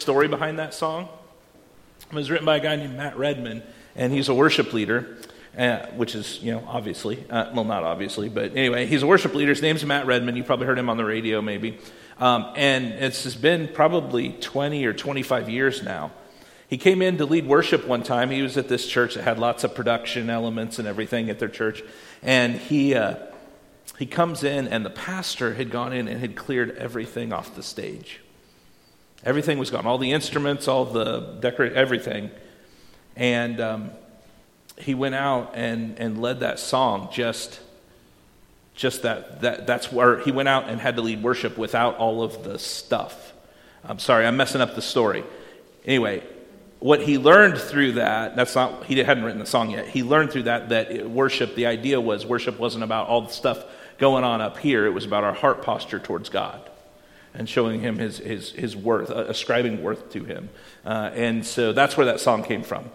story behind that song? It was written by a guy named Matt Redman, and he's a worship leader. Uh, which is, you know, obviously, uh, well, not obviously, but anyway, he's a worship leader. His name's Matt Redman. You probably heard him on the radio, maybe. Um, and it's been probably 20 or 25 years now. He came in to lead worship one time. He was at this church that had lots of production elements and everything at their church. And he, uh, he comes in, and the pastor had gone in and had cleared everything off the stage. Everything was gone, all the instruments, all the decorate, everything. And um, he went out and, and led that song just just that, that that's where he went out and had to lead worship without all of the stuff. I'm sorry i'm messing up the story. Anyway what he learned through that that's not he hadn't written the song yet. He learned through that that worship the idea was worship wasn't about all the stuff going on up here. It was about our heart posture towards god and showing him his, his, his worth uh, ascribing worth to him uh, and so that's where that song came from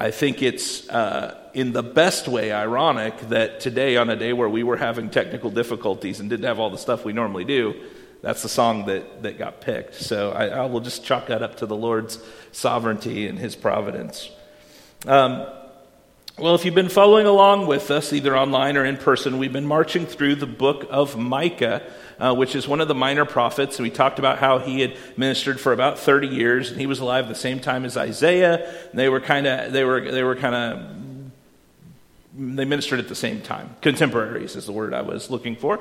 I think it's uh, in the best way ironic that today, on a day where we were having technical difficulties and didn't have all the stuff we normally do, that's the song that, that got picked. So I, I will just chalk that up to the Lord's sovereignty and his providence. Um, well, if you've been following along with us, either online or in person, we've been marching through the book of Micah uh, which is one of the minor prophets. And we talked about how he had ministered for about 30 years, and he was alive the same time as Isaiah. They were kind of they were they were kind of they ministered at the same time. Contemporaries is the word I was looking for.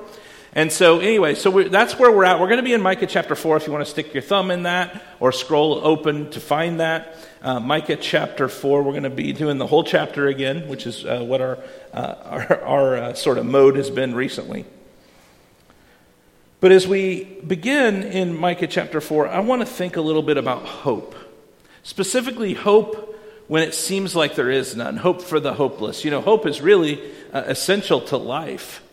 And so, anyway, so that's where we're at. We're going to be in Micah chapter 4 if you want to stick your thumb in that or scroll open to find that. Uh, Micah chapter 4, we're going to be doing the whole chapter again, which is uh, what our, uh, our, our uh, sort of mode has been recently. But as we begin in Micah chapter 4, I want to think a little bit about hope. Specifically, hope when it seems like there is none, hope for the hopeless. You know, hope is really uh, essential to life.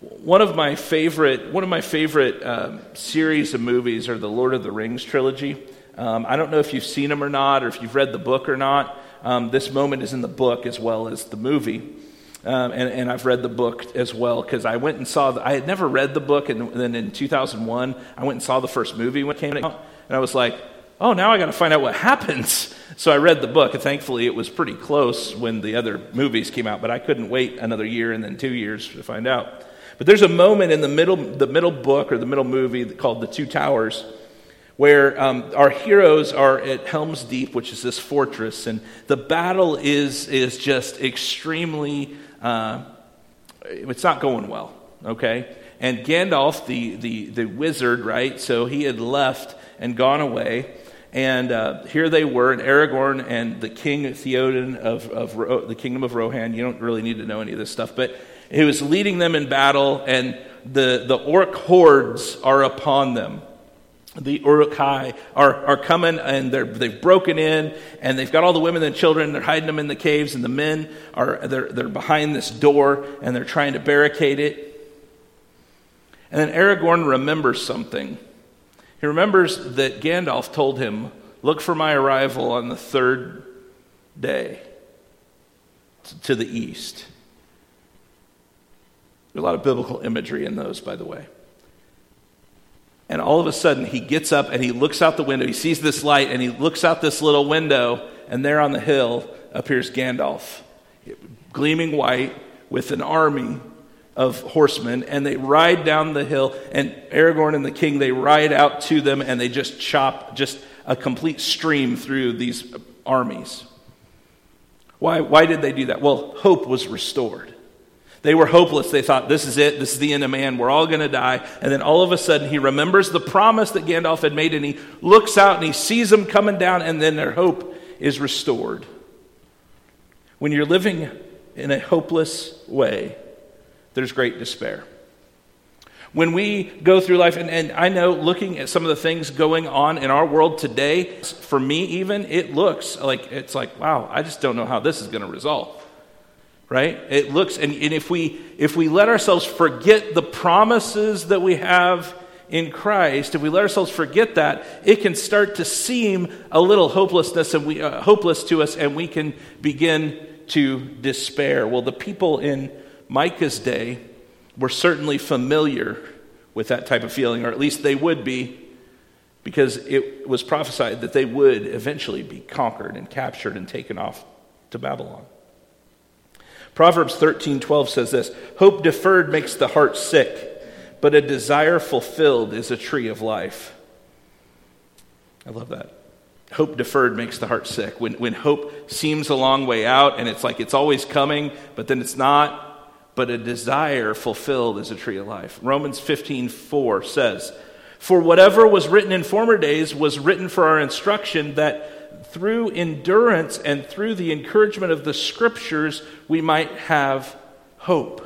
One of my favorite, one of my favorite um, series of movies are the Lord of the Rings trilogy. Um, I don't know if you've seen them or not, or if you've read the book or not. Um, this moment is in the book as well as the movie. Um, and, and, I've read the book as well because I went and saw, the, I had never read the book, and then in 2001, I went and saw the first movie when it came out, and I was like, oh, now I got to find out what happens. So I read the book, and thankfully it was pretty close when the other movies came out, but I couldn't wait another year and then two years to find out. But there's a moment in the middle, the middle book or the middle movie called The Two Towers where um, our heroes are at Helm's Deep, which is this fortress, and the battle is, is just extremely uh, it's not going well, okay? And Gandalf, the, the, the wizard, right? So he had left and gone away. And uh, here they were, and Aragorn and the king Theoden of, of Ro- the kingdom of Rohan. You don't really need to know any of this stuff, but he was leading them in battle, and the, the orc hordes are upon them the Uruk-hai are, are coming and they're, they've broken in and they've got all the women and children. They're hiding them in the caves and the men are they're, they're behind this door and they're trying to barricade it. And then Aragorn remembers something. He remembers that Gandalf told him, Look for my arrival on the third day to the east. There's a lot of biblical imagery in those, by the way. And all of a sudden, he gets up and he looks out the window. He sees this light and he looks out this little window, and there on the hill appears Gandalf, gleaming white with an army of horsemen. And they ride down the hill, and Aragorn and the king, they ride out to them and they just chop just a complete stream through these armies. Why, why did they do that? Well, hope was restored. They were hopeless. They thought, this is it. This is the end of man. We're all going to die. And then all of a sudden, he remembers the promise that Gandalf had made, and he looks out and he sees them coming down, and then their hope is restored. When you're living in a hopeless way, there's great despair. When we go through life, and, and I know looking at some of the things going on in our world today, for me even, it looks like it's like, wow, I just don't know how this is going to resolve right it looks and, and if we if we let ourselves forget the promises that we have in christ if we let ourselves forget that it can start to seem a little hopelessness and we uh, hopeless to us and we can begin to despair well the people in micah's day were certainly familiar with that type of feeling or at least they would be because it was prophesied that they would eventually be conquered and captured and taken off to Babylon. Proverbs 13:12 says this, "Hope deferred makes the heart sick, but a desire fulfilled is a tree of life." I love that. Hope deferred makes the heart sick. When, when hope seems a long way out and it's like it's always coming, but then it's not, but a desire fulfilled is a tree of life. Romans 15 4 says, For whatever was written in former days was written for our instruction, that through endurance and through the encouragement of the scriptures we might have hope.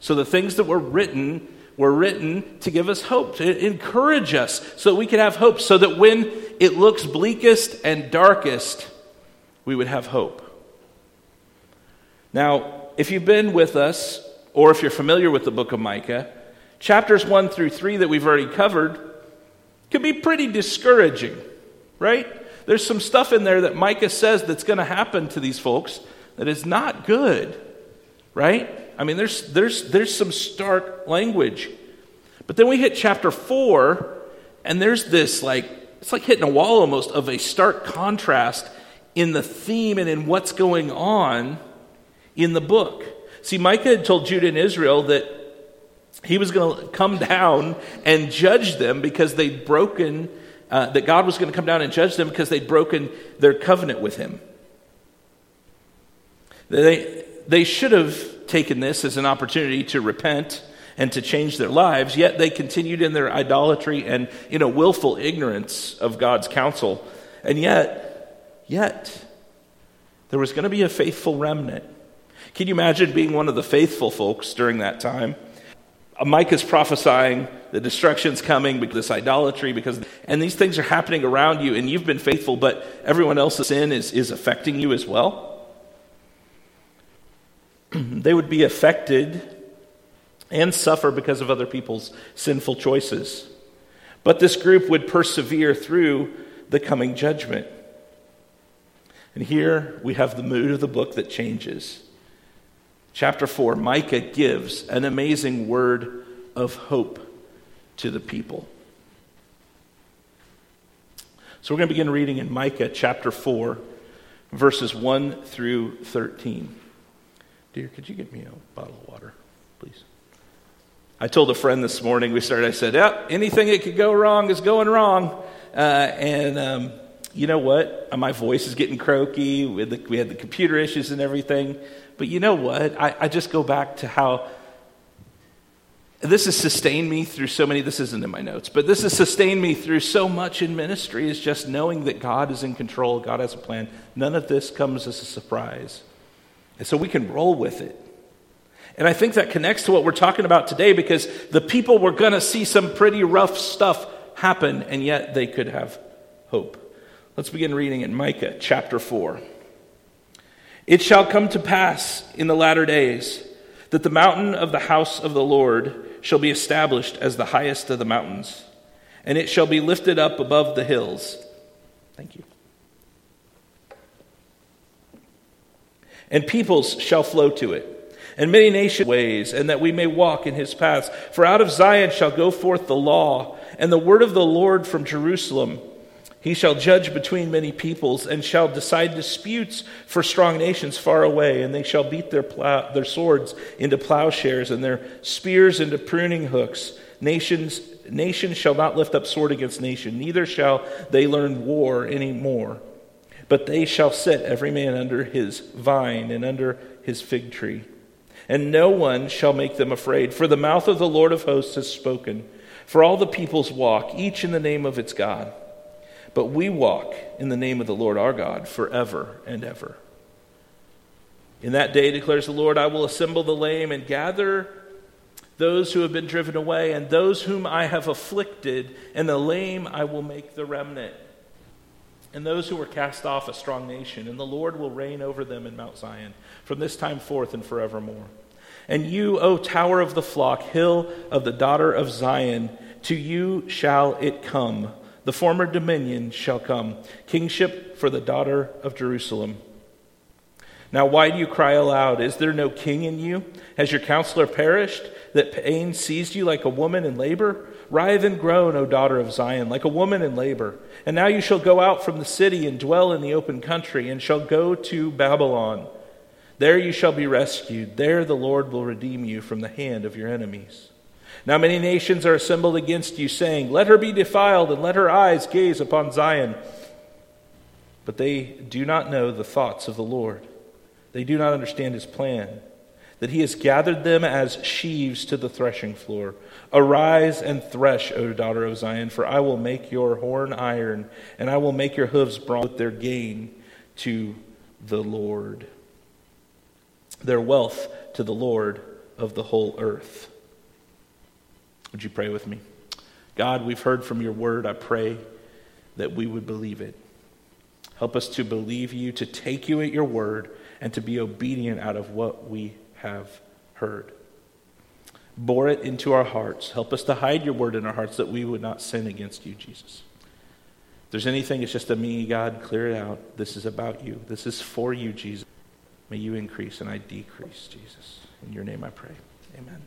So the things that were written were written to give us hope, to encourage us, so that we could have hope, so that when it looks bleakest and darkest, we would have hope. Now, if you've been with us, or if you're familiar with the book of Micah, chapters 1 through 3 that we've already covered can be pretty discouraging, right? There's some stuff in there that Micah says that's going to happen to these folks that is not good, right? I mean, there's, there's, there's some stark language. But then we hit chapter 4, and there's this like, it's like hitting a wall almost of a stark contrast in the theme and in what's going on in the book. See, Micah had told Judah and Israel that he was going to come down and judge them because they'd broken, uh, that God was going to come down and judge them because they'd broken their covenant with him. They, they should have taken this as an opportunity to repent and to change their lives, yet they continued in their idolatry and in a willful ignorance of God's counsel. And yet, yet, there was going to be a faithful remnant. Can you imagine being one of the faithful folks during that time? Micah's prophesying the destruction's coming because this idolatry because and these things are happening around you and you've been faithful but everyone else's sin is, is affecting you as well they would be affected and suffer because of other people's sinful choices. But this group would persevere through the coming judgment. And here we have the mood of the book that changes. Chapter 4 Micah gives an amazing word of hope to the people. So we're going to begin reading in Micah chapter 4, verses 1 through 13. Dear, could you get me a bottle of water, please? I told a friend this morning, we started, I said, yep, anything that could go wrong is going wrong. Uh, and um, you know what? Uh, my voice is getting croaky. We had, the, we had the computer issues and everything. But you know what? I, I just go back to how this has sustained me through so many this isn't in my notes but this has sustained me through so much in ministry is just knowing that god is in control god has a plan none of this comes as a surprise and so we can roll with it. And I think that connects to what we're talking about today because the people were going to see some pretty rough stuff happen, and yet they could have hope. Let's begin reading in Micah chapter 4. It shall come to pass in the latter days that the mountain of the house of the Lord shall be established as the highest of the mountains, and it shall be lifted up above the hills. Thank you. and peoples shall flow to it, and many nations ways, and that we may walk in his paths. For out of Zion shall go forth the law, and the word of the Lord from Jerusalem. He shall judge between many peoples, and shall decide disputes for strong nations far away, and they shall beat their, plow, their swords into plowshares, and their spears into pruning hooks. Nations, nation shall not lift up sword against nation, neither shall they learn war any more. But they shall sit every man under his vine and under his fig tree. And no one shall make them afraid, for the mouth of the Lord of hosts has spoken. For all the peoples walk, each in the name of its God. But we walk in the name of the Lord our God forever and ever. In that day, declares the Lord, I will assemble the lame and gather those who have been driven away, and those whom I have afflicted, and the lame I will make the remnant and those who were cast off a strong nation, and the Lord will reign over them in Mount Zion from this time forth and forevermore. And you, O tower of the flock, hill of the daughter of Zion, to you shall it come. The former dominion shall come, kingship for the daughter of Jerusalem. Now, why do you cry aloud? Is there no king in you? Has your counselor perished, that pain seized you like a woman in labor? Writhe and groan, O daughter of Zion, like a woman in labor. And now you shall go out from the city and dwell in the open country, and shall go to Babylon. There you shall be rescued. There the Lord will redeem you from the hand of your enemies. Now many nations are assembled against you, saying, Let her be defiled, and let her eyes gaze upon Zion. But they do not know the thoughts of the Lord. They do not understand his plan, that he has gathered them as sheaves to the threshing floor. Arise and thresh, O daughter of Zion, for I will make your horn iron, and I will make your hooves bronze with their gain to the Lord, their wealth to the Lord of the whole earth. Would you pray with me? God, we've heard from your word. I pray that we would believe it. Help us to believe you, to take you at your word, and to be obedient out of what we have heard. Bore it into our hearts. Help us to hide your word in our hearts that we would not sin against you, Jesus. If there's anything, it's just a me, God, clear it out. This is about you. This is for you, Jesus. May you increase and I decrease, Jesus. In your name I pray. Amen.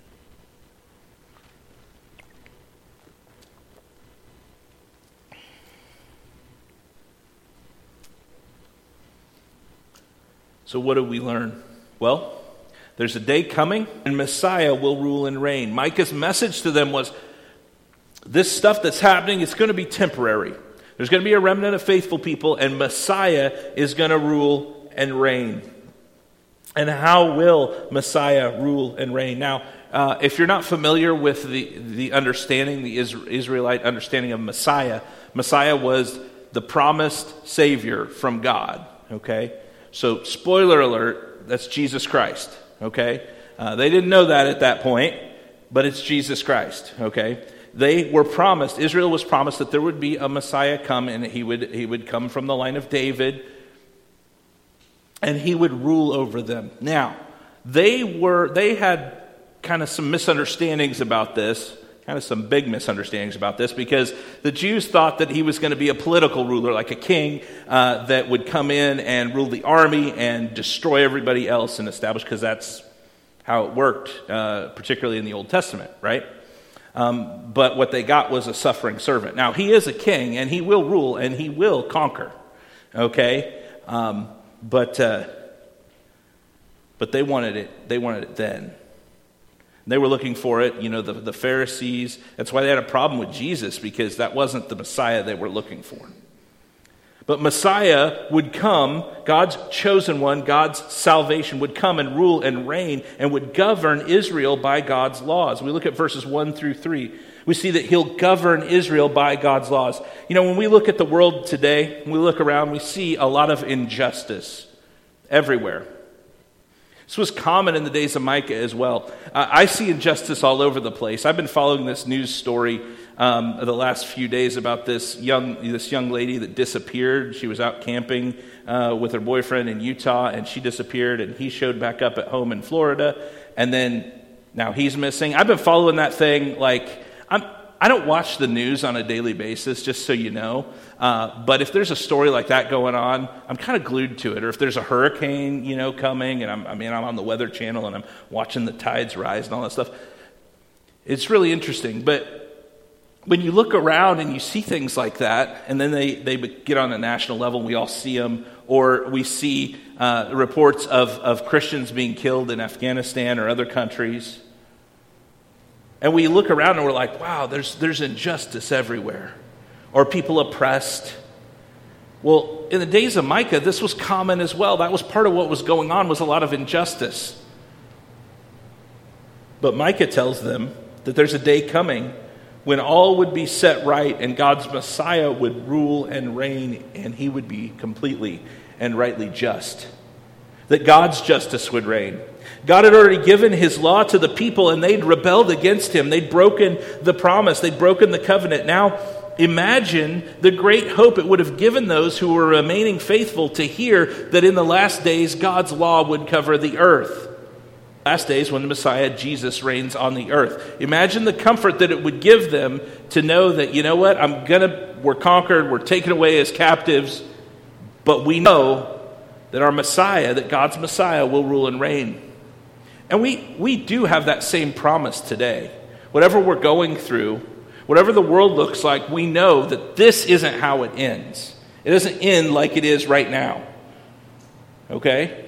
So, what do we learn? Well, there's a day coming, and Messiah will rule and reign. Micah's message to them was this stuff that's happening, it's going to be temporary. There's going to be a remnant of faithful people, and Messiah is going to rule and reign. And how will Messiah rule and reign? Now, uh, if you're not familiar with the, the understanding, the Israelite understanding of Messiah, Messiah was the promised Savior from God, okay? So, spoiler alert, that's Jesus Christ, okay? Uh, they didn't know that at that point, but it's Jesus Christ, okay? They were promised, Israel was promised that there would be a Messiah come and he would, he would come from the line of David and he would rule over them. Now, they were, they had kind of some misunderstandings about this kind of some big misunderstandings about this because the Jews thought that he was going to be a political ruler, like a king uh, that would come in and rule the army and destroy everybody else and establish, because that's how it worked, uh, particularly in the Old Testament, right? Um, but what they got was a suffering servant. Now, he is a king and he will rule and he will conquer, okay? Um, but, uh, but they wanted it, they wanted it then. They were looking for it, you know, the, the Pharisees. That's why they had a problem with Jesus, because that wasn't the Messiah they were looking for. But Messiah would come, God's chosen one, God's salvation would come and rule and reign and would govern Israel by God's laws. We look at verses 1 through 3. We see that he'll govern Israel by God's laws. You know, when we look at the world today, we look around, we see a lot of injustice everywhere. This was common in the days of Micah as well. Uh, I see injustice all over the place. I've been following this news story um, the last few days about this young, this young lady that disappeared. She was out camping uh, with her boyfriend in Utah, and she disappeared, and he showed back up at home in Florida, and then now he's missing. I've been following that thing like I'm, I don't watch the news on a daily basis, just so you know. Uh, but if there's a story like that going on, I'm kind of glued to it. Or if there's a hurricane, you know, coming, and I'm, I mean, I'm on the Weather Channel and I'm watching the tides rise and all that stuff. It's really interesting. But when you look around and you see things like that, and then they, they get on a national level, we all see them, or we see uh, reports of, of Christians being killed in Afghanistan or other countries and we look around and we're like, wow, there's, there's injustice everywhere, or people oppressed. Well, in the days of Micah, this was common as well. That was part of what was going on was a lot of injustice. But Micah tells them that there's a day coming when all would be set right and God's Messiah would rule and reign and he would be completely and rightly just. That God's justice would reign. God had already given his law to the people and they'd rebelled against him. They'd broken the promise, they'd broken the covenant. Now, imagine the great hope it would have given those who were remaining faithful to hear that in the last days God's law would cover the earth. Last days when the Messiah Jesus reigns on the earth. Imagine the comfort that it would give them to know that, you know what, I'm gonna, we're conquered, we're taken away as captives, but we know that our Messiah, that God's Messiah will rule and reign. And we, we do have that same promise today. Whatever we're going through, whatever the world looks like, we know that this isn't how it ends. It doesn't end like it is right now. Okay?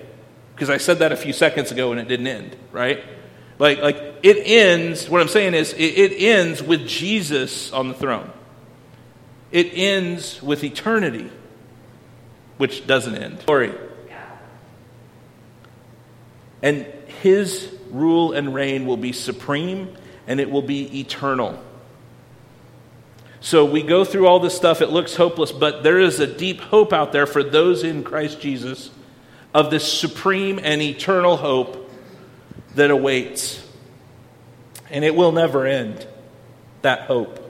Because I said that a few seconds ago and it didn't end, right? Like, like it ends, what I'm saying is, it, it ends with Jesus on the throne. It ends with eternity, which doesn't end. Glory. And his rule and reign will be supreme and it will be eternal. So we go through all this stuff, it looks hopeless, but there is a deep hope out there for those in Christ Jesus of this supreme and eternal hope that awaits. And it will never end, that hope.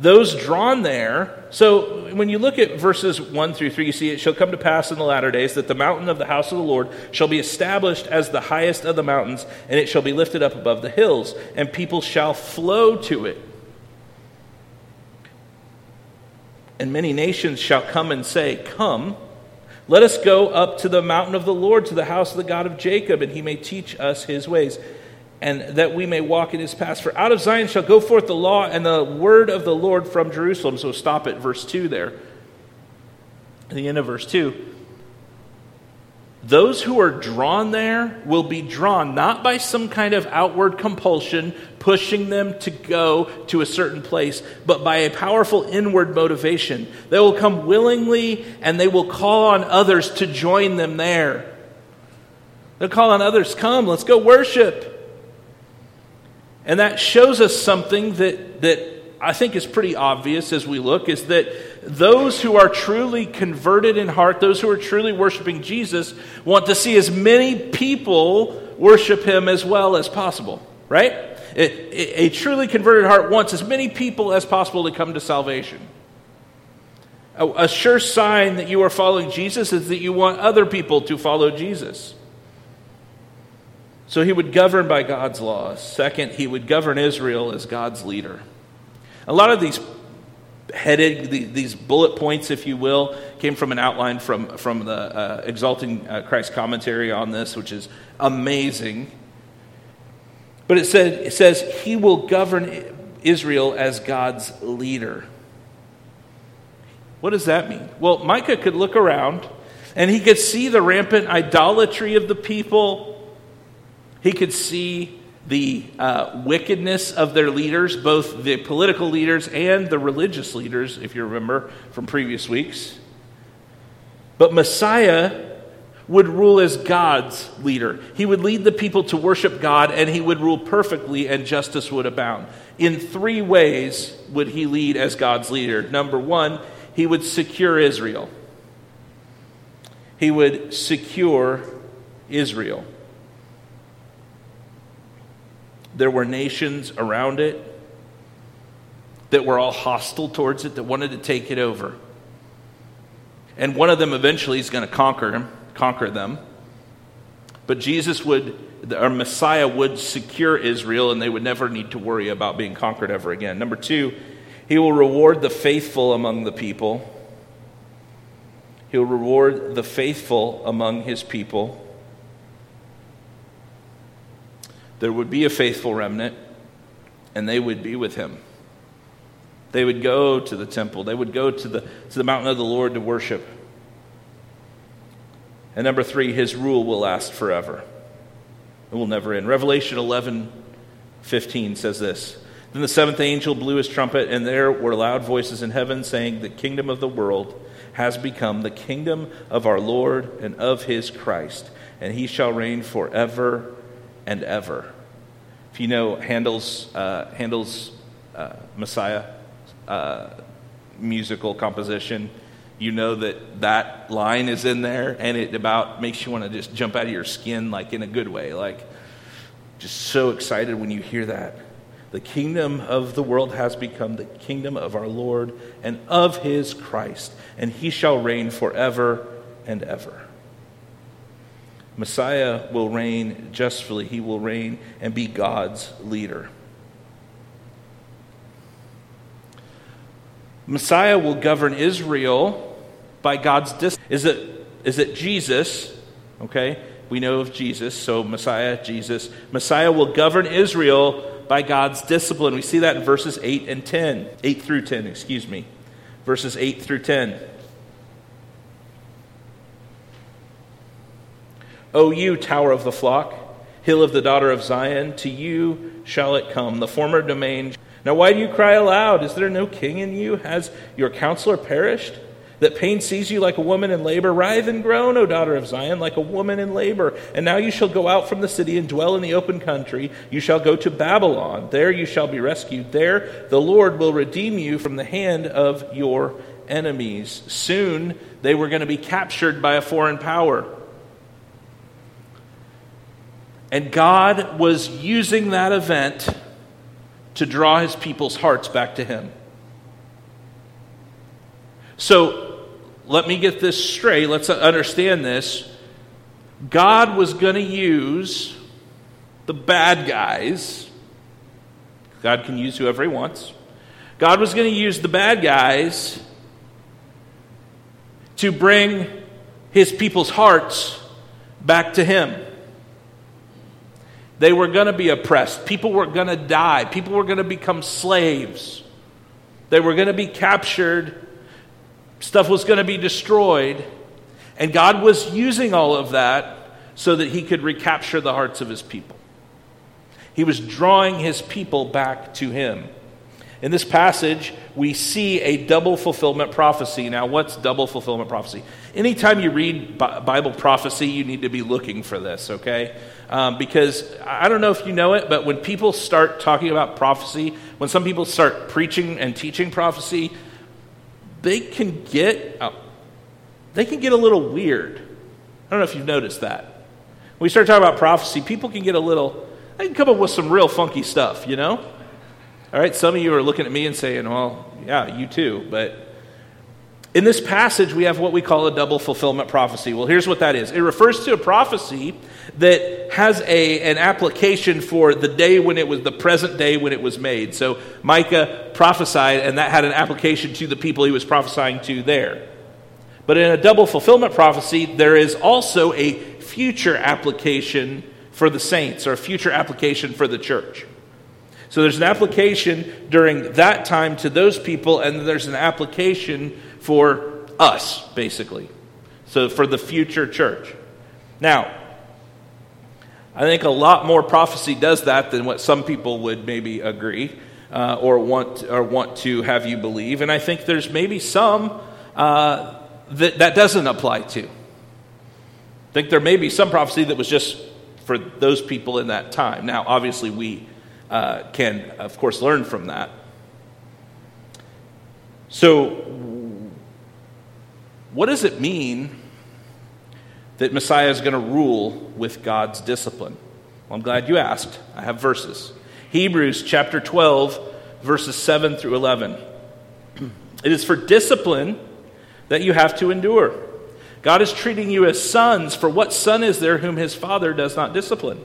Those drawn there, so when you look at verses 1 through 3, you see it shall come to pass in the latter days that the mountain of the house of the Lord shall be established as the highest of the mountains, and it shall be lifted up above the hills, and people shall flow to it. And many nations shall come and say, Come, let us go up to the mountain of the Lord, to the house of the God of Jacob, and he may teach us his ways, and that we may walk in his paths. For out of Zion shall go forth the law and the word of the Lord from Jerusalem. So stop at verse 2 there. The end of verse 2 those who are drawn there will be drawn not by some kind of outward compulsion pushing them to go to a certain place, but by a powerful inward motivation. They will come willingly and they will call on others to join them there. They'll call on others, come, let's go worship. And that shows us something that, that I think is pretty obvious as we look is that those who are truly converted in heart, those who are truly worshiping Jesus, want to see as many people worship him as well as possible, right? A, a, truly converted heart wants as many people as possible to come to salvation. A, a sure sign that you are following Jesus is that you want other people to follow Jesus. So he would govern by God's laws. Second, he would govern Israel as God's leader. A lot of these headed, these bullet points, if you will, came from an outline from, from the uh, Exalting uh, Christ commentary on this, which is amazing. But it, said, it says, He will govern Israel as God's leader. What does that mean? Well, Micah could look around and he could see the rampant idolatry of the people. He could see the uh, wickedness of their leaders, both the political leaders and the religious leaders, if you remember from previous weeks. But Messiah would rule as God's leader. He would lead the people to worship God, and he would rule perfectly, and justice would abound. In three ways would he lead as God's leader. Number one, he would secure Israel. He would secure Israel. There were nations around it that were all hostile towards it, that wanted to take it over. And one of them eventually is going to conquer him, conquer them. But Jesus would, our Messiah would secure Israel, and they would never need to worry about being conquered ever again. Number two, he will reward the faithful among the people. He'll reward the faithful among his people. There would be a faithful remnant, and they would be with him. They would go to the temple, they would go to the, to the mountain of the Lord to worship. And number three, his rule will last forever. It will never end. Revelation 11 15 says this Then the seventh angel blew his trumpet, and there were loud voices in heaven saying, The kingdom of the world has become the kingdom of our Lord and of his Christ, and he shall reign forever and ever. If you know Handel's, uh, Handel's uh, Messiah uh, musical composition, you know that that line is in there and it about makes you want to just jump out of your skin like in a good way like just so excited when you hear that the kingdom of the world has become the kingdom of our lord and of his christ and he shall reign forever and ever Messiah will reign justly, he will reign and be God's leader. Messiah will govern Israel by God's dis- is it is it Jesus okay we know of Jesus so Messiah Jesus Messiah will govern Israel by God's discipline. We see that in verses 8 and 10. 8 through 10, excuse me. Verses 8 through 10. O you, tower of the flock, hill of the daughter of Zion, to you shall it come, the former domain. Now, why do you cry aloud? Is there no king in you? Has your counselor perished? That pain sees you like a woman in labor. Writhe and groan, O daughter of Zion, like a woman in labor. And now you shall go out from the city and dwell in the open country. You shall go to Babylon. There you shall be rescued. There the Lord will redeem you from the hand of your enemies. Soon they were going to be captured by a foreign power. And God was using that event to draw his people's hearts back to him. So let me get this straight. Let's understand this. God was going to use the bad guys. God can use whoever he wants. God was going to use the bad guys to bring his people's hearts back to him. They were going to be oppressed. People were going to die. People were going to become slaves. They were going to be captured. Stuff was going to be destroyed. And God was using all of that so that he could recapture the hearts of his people. He was drawing his people back to him. In this passage, we see a double fulfillment prophecy. Now, what's double fulfillment prophecy? Anytime you read Bible prophecy, you need to be looking for this, okay? Um, because I don't know if you know it, but when people start talking about prophecy, when some people start preaching and teaching prophecy, they can get uh, they can get a little weird. I don't know if you've noticed that. When we start talking about prophecy, people can get a little. They can come up with some real funky stuff, you know. All right, some of you are looking at me and saying, "Well, yeah, you too," but in this passage, we have what we call a double fulfillment prophecy. Well, here's what that is it refers to a prophecy that has a, an application for the day when it was the present day when it was made. So Micah prophesied, and that had an application to the people he was prophesying to there. But in a double fulfillment prophecy, there is also a future application for the saints, or a future application for the church. So there's an application during that time to those people, and there's an application for us, basically. So for the future church. Now, I think a lot more prophecy does that than what some people would maybe agree uh, or want or want to have you believe. And I think there's maybe some uh, that that doesn't apply to. I think there may be some prophecy that was just for those people in that time. Now, obviously, we uh, can, of course, learn from that. So, what does it mean that Messiah is going to rule with God's discipline? Well, I'm glad you asked. I have verses. Hebrews chapter 12, verses 7 through 11. It is for discipline that you have to endure. God is treating you as sons, for what son is there whom his father does not discipline?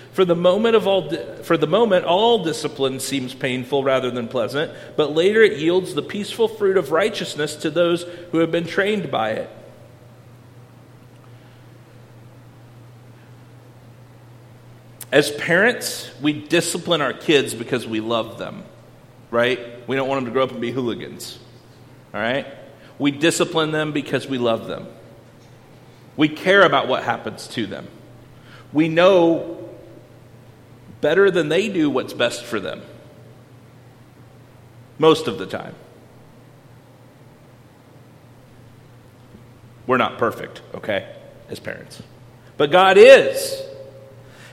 For the moment of all for the moment all discipline seems painful rather than pleasant, but later it yields the peaceful fruit of righteousness to those who have been trained by it. As parents, we discipline our kids because we love them, right? We don't want them to grow up and be hooligans, all right? We discipline them because we love them. We care about what happens to them. We know better than they do what's best for them. Most of the time. We're not perfect, okay, as parents. But God is.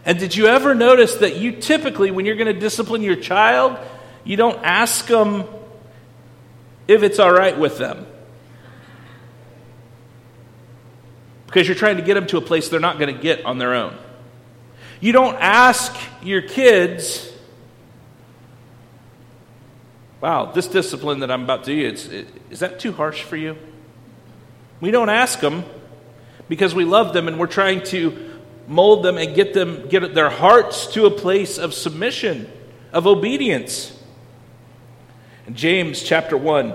And did you ever notice that you typically, when you're going to discipline your child, you don't ask them if it's all right with them? Because you're trying to get them to a place they're not going to get on their own. You don't ask your kids Wow, this discipline that I'm about to do, it's, it, is that too harsh for you? We don't ask them because we love them and we're trying to mold them and get them get their hearts to a place of submission, of obedience. In James chapter 1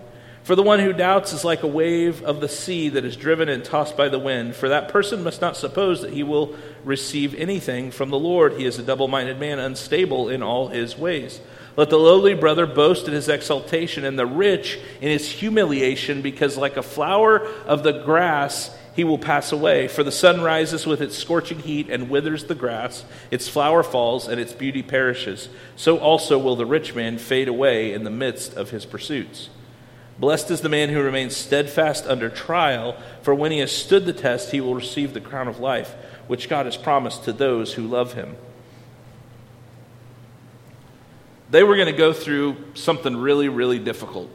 For the one who doubts is like a wave of the sea that is driven and tossed by the wind. For that person must not suppose that he will receive anything from the Lord. He is a double minded man, unstable in all his ways. Let the lowly brother boast in his exaltation, and the rich in his humiliation, because like a flower of the grass, he will pass away. For the sun rises with its scorching heat and withers the grass, its flower falls, and its beauty perishes. So also will the rich man fade away in the midst of his pursuits. Blessed is the man who remains steadfast under trial, for when he has stood the test, he will receive the crown of life, which God has promised to those who love him. They were going to go through something really, really difficult.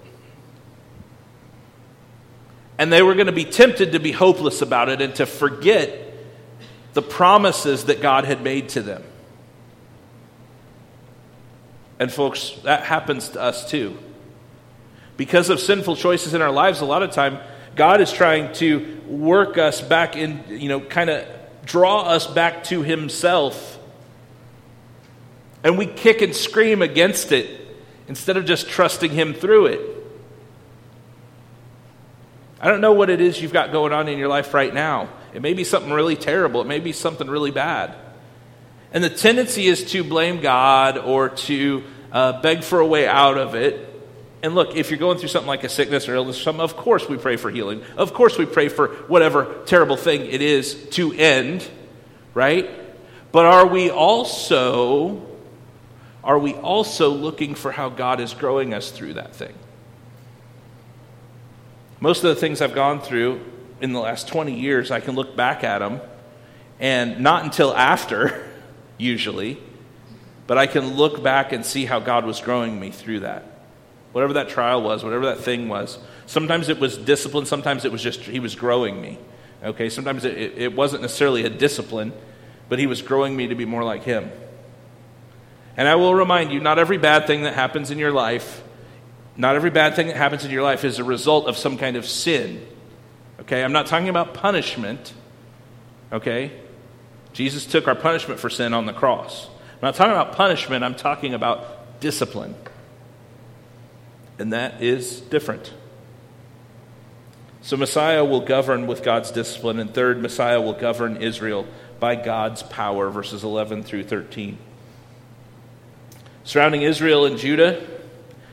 And they were going to be tempted to be hopeless about it and to forget the promises that God had made to them. And, folks, that happens to us too. Because of sinful choices in our lives, a lot of time, God is trying to work us back in, you know, kind of draw us back to Himself. And we kick and scream against it instead of just trusting Him through it. I don't know what it is you've got going on in your life right now. It may be something really terrible, it may be something really bad. And the tendency is to blame God or to uh, beg for a way out of it. And look, if you're going through something like a sickness or illness of course we pray for healing. Of course we pray for whatever terrible thing it is to end, right? But are we also are we also looking for how God is growing us through that thing? Most of the things I've gone through in the last 20 years, I can look back at them, and not until after, usually, but I can look back and see how God was growing me through that. Whatever that trial was, whatever that thing was. Sometimes it was discipline, sometimes it was just He was growing me. Okay, sometimes it, it wasn't necessarily a discipline, but He was growing me to be more like Him. And I will remind you not every bad thing that happens in your life not every bad thing that happens in your life is a result of some kind of sin. Okay? I'm not talking about punishment. Okay? Jesus took our punishment for sin on the cross. I'm not talking about punishment, I'm talking about discipline. And that is different. So, Messiah will govern with God's discipline. And third, Messiah will govern Israel by God's power, verses 11 through 13. Surrounding Israel and Judah,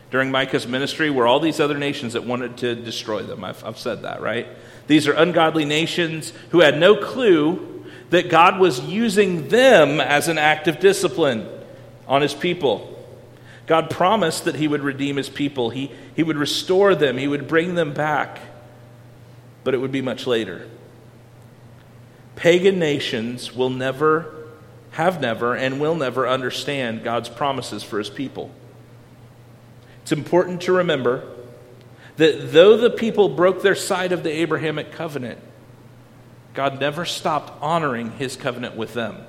during Micah's ministry were all these other nations that wanted to destroy them. I've, I've said that, right? These are ungodly nations who had no clue that God was using them as an act of discipline on his people. God promised that he would redeem his people, he, he would restore them, he would bring them back, but it would be much later. Pagan nations will never, have never, and will never understand God's promises for his people. It's important to remember that though the people broke their side of the Abrahamic covenant, God never stopped honoring his covenant with them.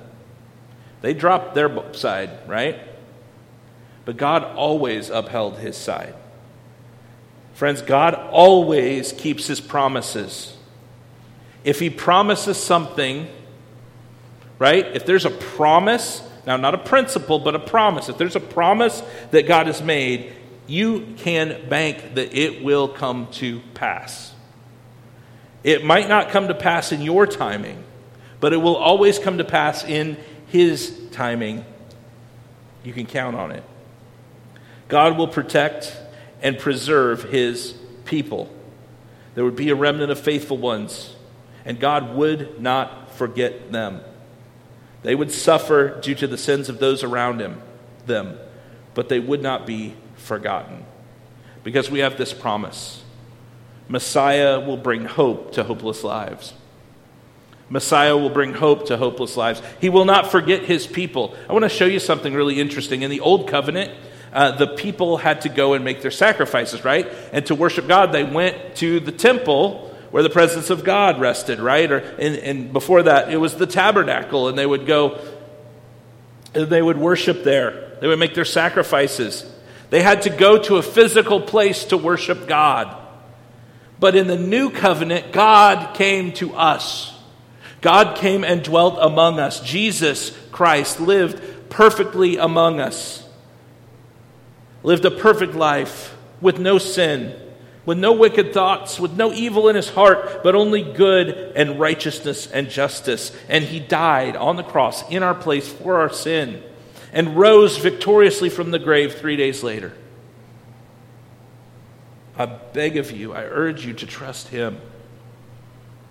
They dropped their side, right? But God always upheld his side. Friends, God always keeps his promises. If he promises something, right? If there's a promise, now not a principle, but a promise, if there's a promise that God has made, you can bank that it will come to pass. It might not come to pass in your timing, but it will always come to pass in His timing. You can count on it. God will protect and preserve His people. There would be a remnant of faithful ones, and God would not forget them. They would suffer due to the sins of those around him, them, but they would not be forgotten. Because we have this promise Messiah will bring hope to hopeless lives. Messiah will bring hope to hopeless lives. He will not forget his people. I want to show you something really interesting. In the Old Covenant, uh, the people had to go and make their sacrifices, right? And to worship God, they went to the temple where the presence of God rested, right? Or and, and before that, it was the tabernacle, and they would go and they would worship there. They would make their sacrifices. They had to go to a physical place to worship God. But in the new covenant, God came to us. God came and dwelt among us. Jesus Christ lived perfectly among us, lived a perfect life with no sin, with no wicked thoughts, with no evil in his heart, but only good and righteousness and justice. And he died on the cross in our place for our sin and rose victoriously from the grave three days later. I beg of you, I urge you to trust him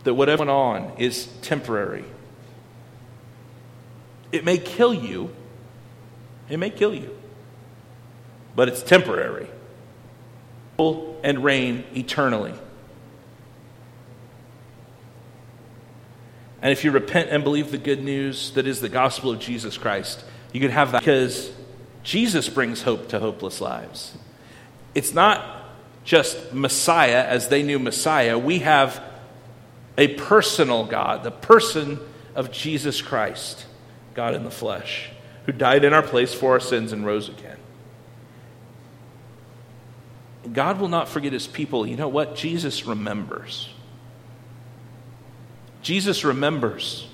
that whatever went on is temporary. It may kill you, it may kill you, but it's temporary. And reign eternally. And if you repent and believe the good news that is the gospel of Jesus Christ, you can have that because Jesus brings hope to hopeless lives. It's not just Messiah as they knew Messiah. We have a personal God, the person of Jesus Christ, God in the flesh, who died in our place for our sins and rose again. God will not forget his people. You know what? Jesus remembers. Jesus remembers.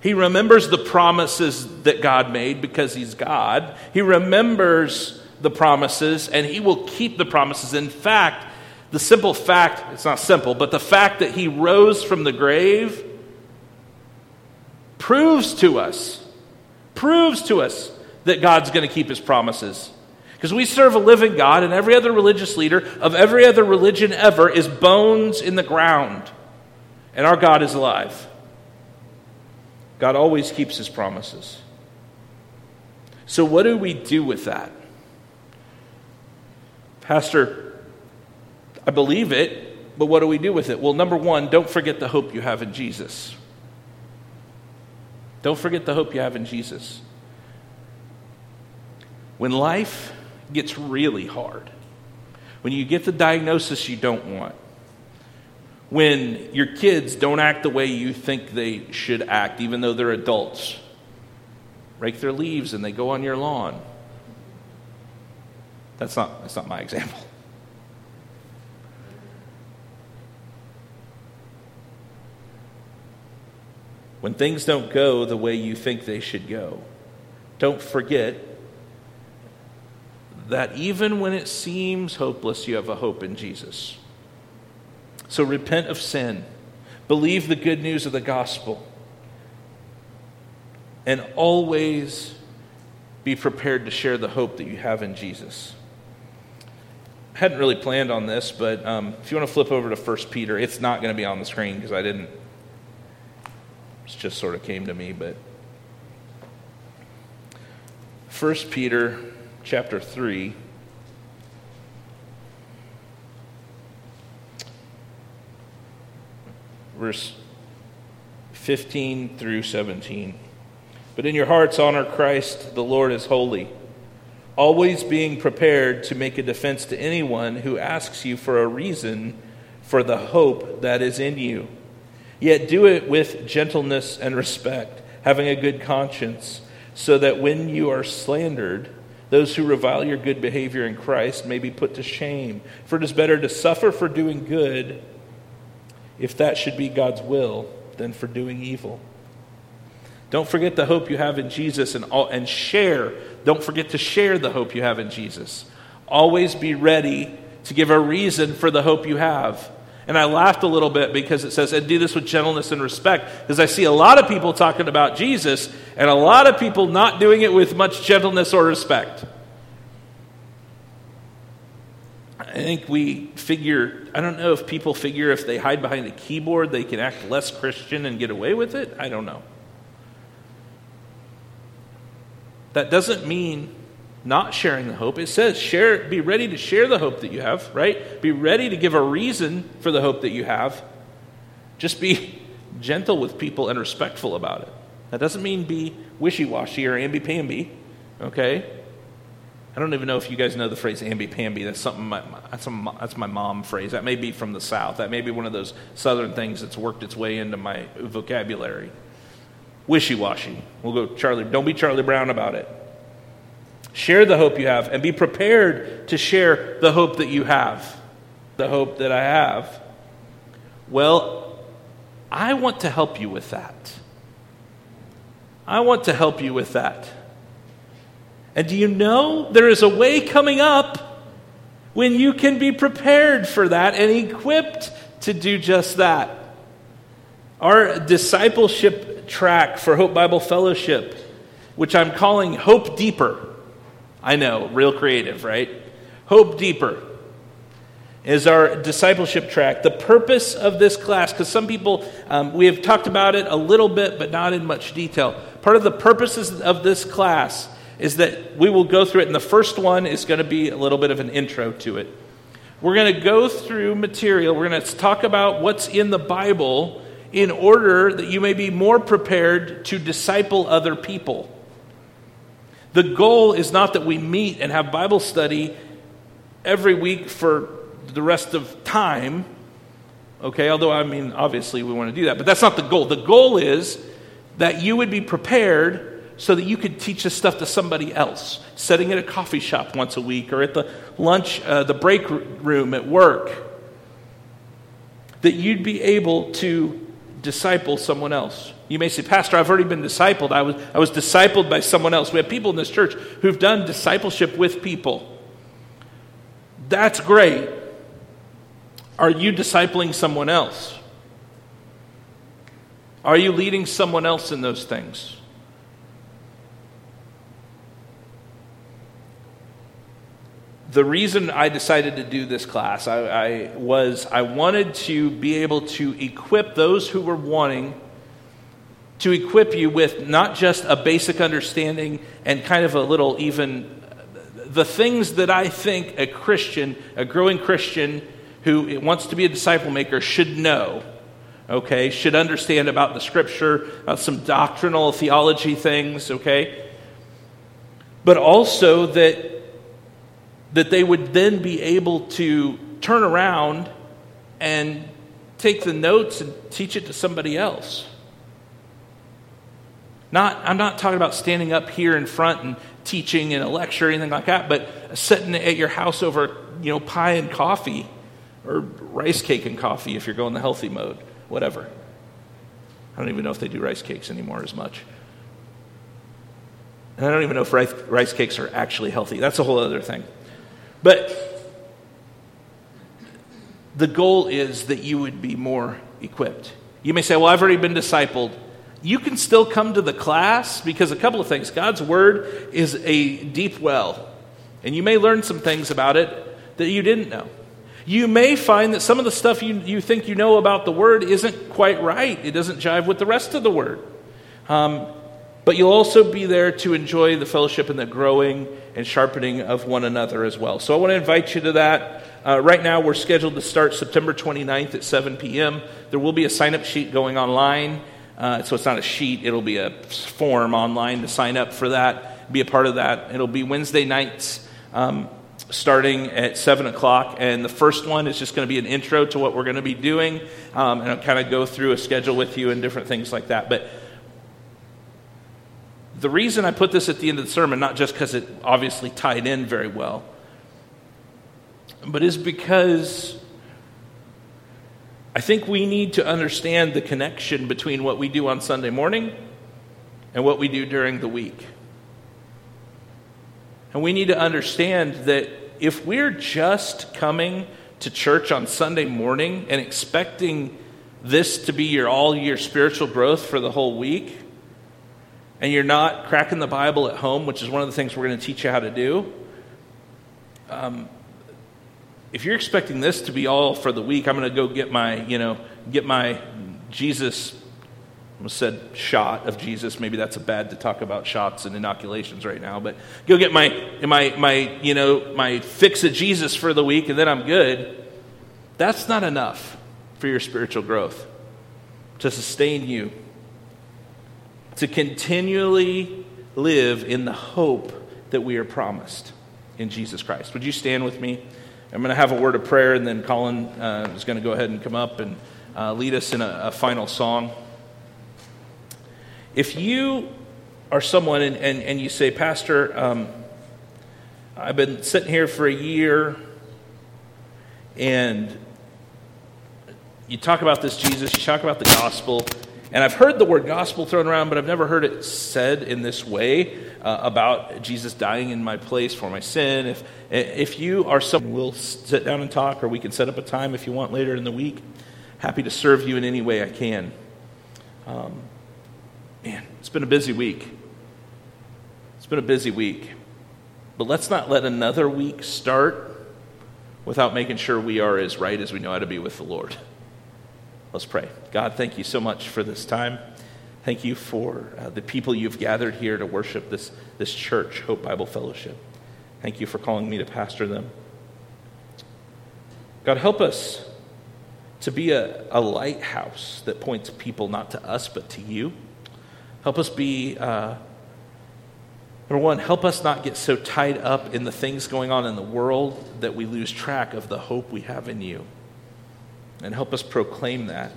He remembers the promises that God made because he's God. He remembers the promises and he will keep the promises. In fact, the simple fact, it's not simple, but the fact that he rose from the grave proves to us, proves to us that God's going to keep his promises. Because we serve a living God, and every other religious leader of every other religion ever is bones in the ground. And our God is alive. God always keeps his promises. So, what do we do with that? Pastor, I believe it, but what do we do with it? Well, number one, don't forget the hope you have in Jesus. Don't forget the hope you have in Jesus. When life gets really hard, when you get the diagnosis you don't want, when your kids don't act the way you think they should act, even though they're adults, rake their leaves and they go on your lawn. That's not, that's not my example. when things don't go the way you think they should go, don't forget that even when it seems hopeless, you have a hope in Jesus. So repent of sin, believe the good news of the gospel, and always be prepared to share the hope that you have in Jesus. I hadn't really planned on this, but um, if you want to flip over to 1 Peter, it's not going to be on the screen because I didn't it just sort of came to me, but 1 Peter chapter 3 verse 15 through 17. But in your hearts honor Christ, the Lord is holy, always being prepared to make a defense to anyone who asks you for a reason for the hope that is in you Yet do it with gentleness and respect, having a good conscience, so that when you are slandered, those who revile your good behavior in Christ may be put to shame. For it is better to suffer for doing good, if that should be God's will, than for doing evil. Don't forget the hope you have in Jesus and, all, and share. Don't forget to share the hope you have in Jesus. Always be ready to give a reason for the hope you have. And I laughed a little bit because it says, and do this with gentleness and respect. Because I see a lot of people talking about Jesus and a lot of people not doing it with much gentleness or respect. I think we figure, I don't know if people figure if they hide behind a keyboard, they can act less Christian and get away with it. I don't know. That doesn't mean not sharing the hope. It says, share, be ready to share the hope that you have, right? Be ready to give a reason for the hope that you have. Just be gentle with people and respectful about it. That doesn't mean be wishy washy or amby pamby, okay? I don't even know if you guys know the phrase amby pamby. That's something my, that's, a, that's my mom phrase. That may be from the South. That may be one of those Southern things that's worked its way into my vocabulary. Wishy washy. We'll go Charlie. Don't be Charlie Brown about it. Share the hope you have and be prepared to share the hope that you have. The hope that I have. Well, I want to help you with that. I want to help you with that. And do you know there is a way coming up when you can be prepared for that and equipped to do just that? Our discipleship track for Hope Bible Fellowship, which I'm calling Hope Deeper. I know, real creative, right? Hope Deeper is our discipleship track. The purpose of this class, because some people, um, we have talked about it a little bit, but not in much detail. Part of the purposes of this class is that we will go through it, and the first one is going to be a little bit of an intro to it. We're going to go through material, we're going to talk about what's in the Bible in order that you may be more prepared to disciple other people. The goal is not that we meet and have Bible study every week for the rest of time. Okay, although I mean, obviously we want to do that, but that's not the goal. The goal is that you would be prepared so that you could teach this stuff to somebody else, sitting at a coffee shop once a week or at the lunch, uh, the break room at work, that you'd be able to disciple someone else. You may say, Pastor, I've already been discipled. I was, I was discipled by someone else. We have people in this church who've done discipleship with people. That's great. Are you discipling someone else? Are you leading someone else in those things? the reason I decided to do this class I, I, was I wanted to be able to equip those who were wanting to equip you with not just a basic understanding and kind of a little even the things that I think a Christian, a growing Christian who wants to be a disciple maker should know. Okay, should understand about the scripture, about some doctrinal theology things, okay? But also that that they would then be able to turn around and take the notes and teach it to somebody else. Not, I'm not talking about standing up here in front and teaching in a lecture or anything like that, but sitting at your house over, you know, pie and coffee or rice cake and coffee if you're going the healthy mode, whatever. I don't even know if they do rice cakes anymore as much. And I don't even know if rice, rice cakes are actually healthy. That's a whole other thing. But the goal is that you would be more equipped. You may say, Well, I've already been discipled. You can still come to the class because a couple of things. God's Word is a deep well, and you may learn some things about it that you didn't know. You may find that some of the stuff you, you think you know about the Word isn't quite right, it doesn't jive with the rest of the Word. Um, but you'll also be there to enjoy the fellowship and the growing and sharpening of one another as well. So I want to invite you to that. Uh, right now, we're scheduled to start September 29th at 7 p.m. There will be a sign up sheet going online. Uh, so it's not a sheet, it'll be a form online to sign up for that, be a part of that. It'll be Wednesday nights. Um, starting at 7 o'clock. And the first one is just going to be an intro to what we're going to be doing. Um, and I'll kind of go through a schedule with you and different things like that. But the reason I put this at the end of the sermon, not just because it obviously tied in very well, but is because I think we need to understand the connection between what we do on Sunday morning and what we do during the week. And we need to understand that if we're just coming to church on Sunday morning and expecting this to be your all year spiritual growth for the whole week, and you're not cracking the Bible at home, which is one of the things we're going to teach you how to do, um, if you're expecting this to be all for the week, I'm going to go get my, you know, get my Jesus I said shot of Jesus. Maybe that's a bad to talk about shots and inoculations right now, but go get my, my, my, you know, my fix of Jesus for the week and then I'm good. That's not enough for your spiritual growth to sustain you, to continually live in the hope that we are promised in Jesus Christ. Would you stand with me? I'm going to have a word of prayer, and then Colin uh, is going to go ahead and come up and uh, lead us in a, a, final song. If you are someone and, and, and you say, Pastor, um, I've been sitting here for a year, and you talk about this Jesus, you talk about the gospel, and I've heard the word gospel thrown around, but I've never heard it said in this way uh, about Jesus dying in my place for my sin. If, if you are someone, we'll sit down and talk, or we can set up a time if you want later in the week. Happy to serve you in any way I can. Um, man, it's been a busy week. It's been a busy week. But let's not let another week start without making sure we are as right as we know how to be with the Lord. Let's pray. God, thank you so much for this time. Thank you for uh, the people you've gathered here to worship this, this church, Hope Bible Fellowship. Thank you for calling me to pastor them. God, help us to be a, a lighthouse that points people not to us but to you. Help us be, uh, number one, help us not get so tied up in the things going on in the world that we lose track of the hope we have in you. And help us proclaim that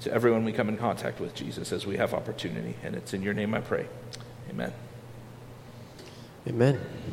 to everyone we come in contact with, Jesus, as we have opportunity. And it's in your name I pray. Amen. Amen.